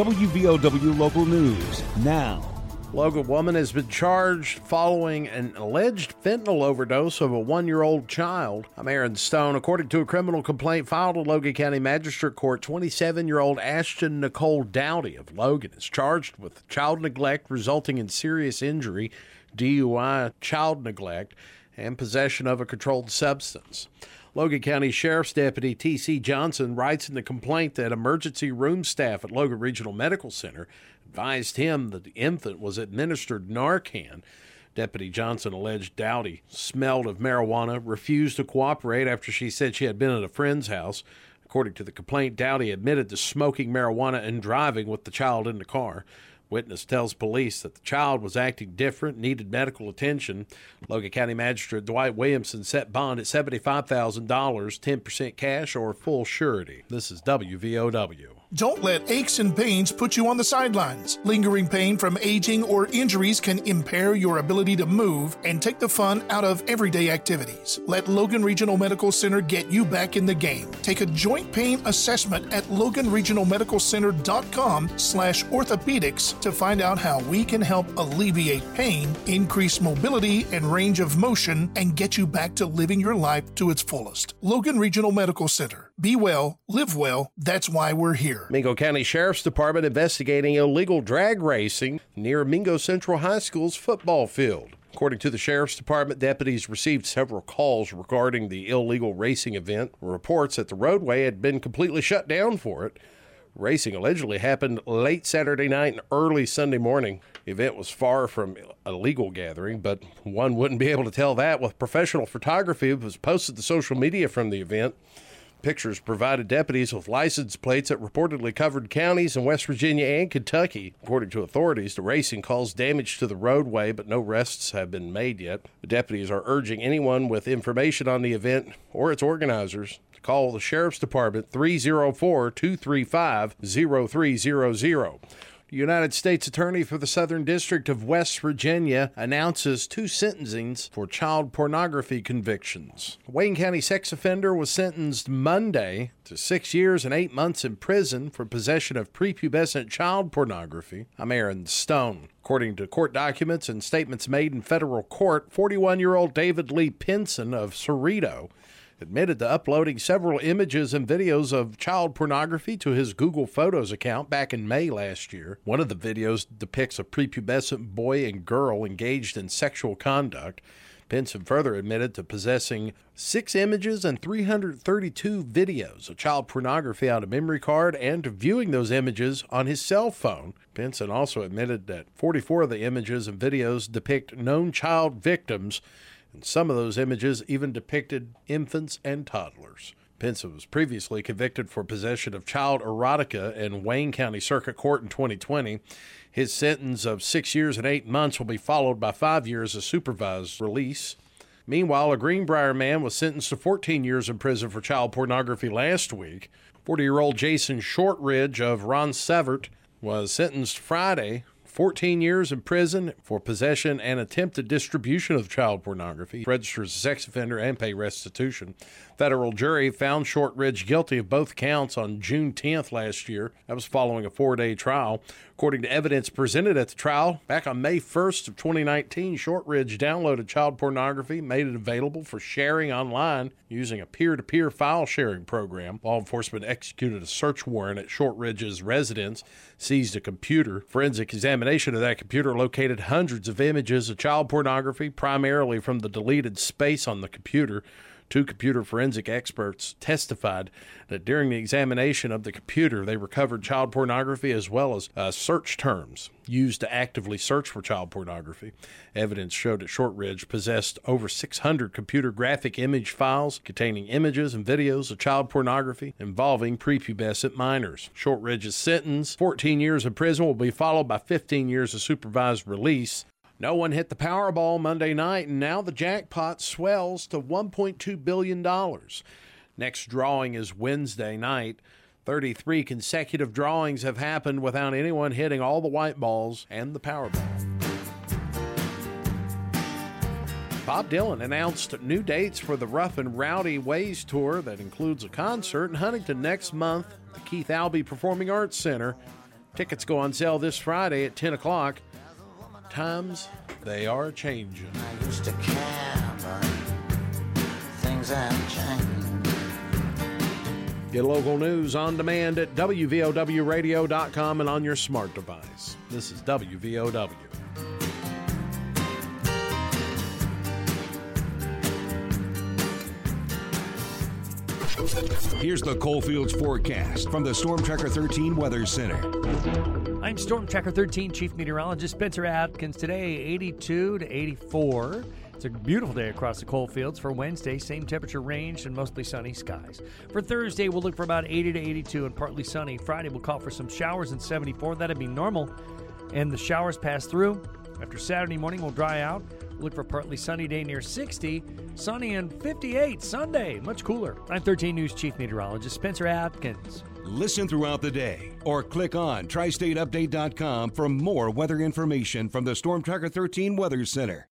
WVOW Local News now. Logan woman has been charged following an alleged fentanyl overdose of a one year old child. I'm Aaron Stone. According to a criminal complaint filed at Logan County Magistrate Court, 27 year old Ashton Nicole Dowdy of Logan is charged with child neglect resulting in serious injury, DUI, child neglect, and possession of a controlled substance. Logan County Sheriff's Deputy T.C. Johnson writes in the complaint that emergency room staff at Logan Regional Medical Center advised him that the infant was administered Narcan. Deputy Johnson alleged Dowdy smelled of marijuana, refused to cooperate after she said she had been at a friend's house. According to the complaint, Dowdy admitted to smoking marijuana and driving with the child in the car. Witness tells police that the child was acting different, needed medical attention. Logan County Magistrate Dwight Williamson set bond at $75,000, 10% cash or full surety. This is WVOW. Don't let aches and pains put you on the sidelines. Lingering pain from aging or injuries can impair your ability to move and take the fun out of everyday activities. Let Logan Regional Medical Center get you back in the game. Take a joint pain assessment at loganregionalmedicalcenter.com slash orthopedics to find out how we can help alleviate pain, increase mobility and range of motion, and get you back to living your life to its fullest. Logan Regional Medical Center. Be well, live well. That's why we're here. Mingo County Sheriff's Department investigating illegal drag racing near Mingo Central High School's football field. According to the Sheriff's Department, deputies received several calls regarding the illegal racing event, reports that the roadway had been completely shut down for it. Racing allegedly happened late Saturday night and early Sunday morning. The event was far from a legal gathering, but one wouldn't be able to tell that with professional photography that was posted to social media from the event. Pictures provided deputies with license plates that reportedly covered counties in West Virginia and Kentucky. According to authorities, the racing caused damage to the roadway, but no arrests have been made yet. The deputies are urging anyone with information on the event or its organizers to call the Sheriff's Department 304 235 0300. United States Attorney for the Southern District of West Virginia announces two sentencings for child pornography convictions. Wayne County sex offender was sentenced Monday to six years and eight months in prison for possession of prepubescent child pornography. I'm Aaron Stone. According to court documents and statements made in federal court, 41 year old David Lee Pinson of Ceredo admitted to uploading several images and videos of child pornography to his Google Photos account back in May last year. One of the videos depicts a prepubescent boy and girl engaged in sexual conduct. Pinson further admitted to possessing six images and 332 videos of child pornography on a memory card and to viewing those images on his cell phone. Pinson also admitted that 44 of the images and videos depict known child victims and some of those images even depicted infants and toddlers. Pinson was previously convicted for possession of child erotica in Wayne County Circuit Court in 2020. His sentence of six years and eight months will be followed by five years of supervised release. Meanwhile, a Greenbrier man was sentenced to 14 years in prison for child pornography last week. 40 year old Jason Shortridge of Ronceverte was sentenced Friday 14 years in prison for possession and attempted distribution of child pornography, registers as a sex offender, and pay restitution. Federal jury found Shortridge guilty of both counts on June 10th last year. That was following a four day trial. According to evidence presented at the trial, back on May 1st of 2019, Shortridge downloaded child pornography, made it available for sharing online using a peer to peer file sharing program. Law enforcement executed a search warrant at Shortridge's residence, seized a computer. Forensic examination of that computer located hundreds of images of child pornography, primarily from the deleted space on the computer. Two computer forensic experts testified that during the examination of the computer, they recovered child pornography as well as uh, search terms used to actively search for child pornography. Evidence showed that Shortridge possessed over 600 computer graphic image files containing images and videos of child pornography involving prepubescent minors. Shortridge's sentence, 14 years in prison, will be followed by 15 years of supervised release. No one hit the Powerball Monday night, and now the jackpot swells to $1.2 billion. Next drawing is Wednesday night. 33 consecutive drawings have happened without anyone hitting all the white balls and the Powerball. Bob Dylan announced new dates for the Rough and Rowdy Ways tour that includes a concert in Huntington next month the Keith Albee Performing Arts Center. Tickets go on sale this Friday at 10 o'clock. Times, they are changing. I used to care, but things have changed. Get local news on demand at WVOWradio.com and on your smart device. This is WVOW. Here's the Coalfields forecast from the Storm Tracker 13 Weather Center. I'm Storm Tracker 13 Chief Meteorologist Spencer Adkins. Today, 82 to 84. It's a beautiful day across the coal fields for Wednesday. Same temperature range and mostly sunny skies. For Thursday, we'll look for about 80 to 82 and partly sunny. Friday, we'll call for some showers in 74. That'd be normal. And the showers pass through. After Saturday morning, we'll dry out. Look for partly sunny day near 60, sunny and 58 Sunday, much cooler. I'm 13 News Chief Meteorologist Spencer Adkins. Listen throughout the day or click on tristateupdate.com for more weather information from the Storm Tracker 13 Weather Center.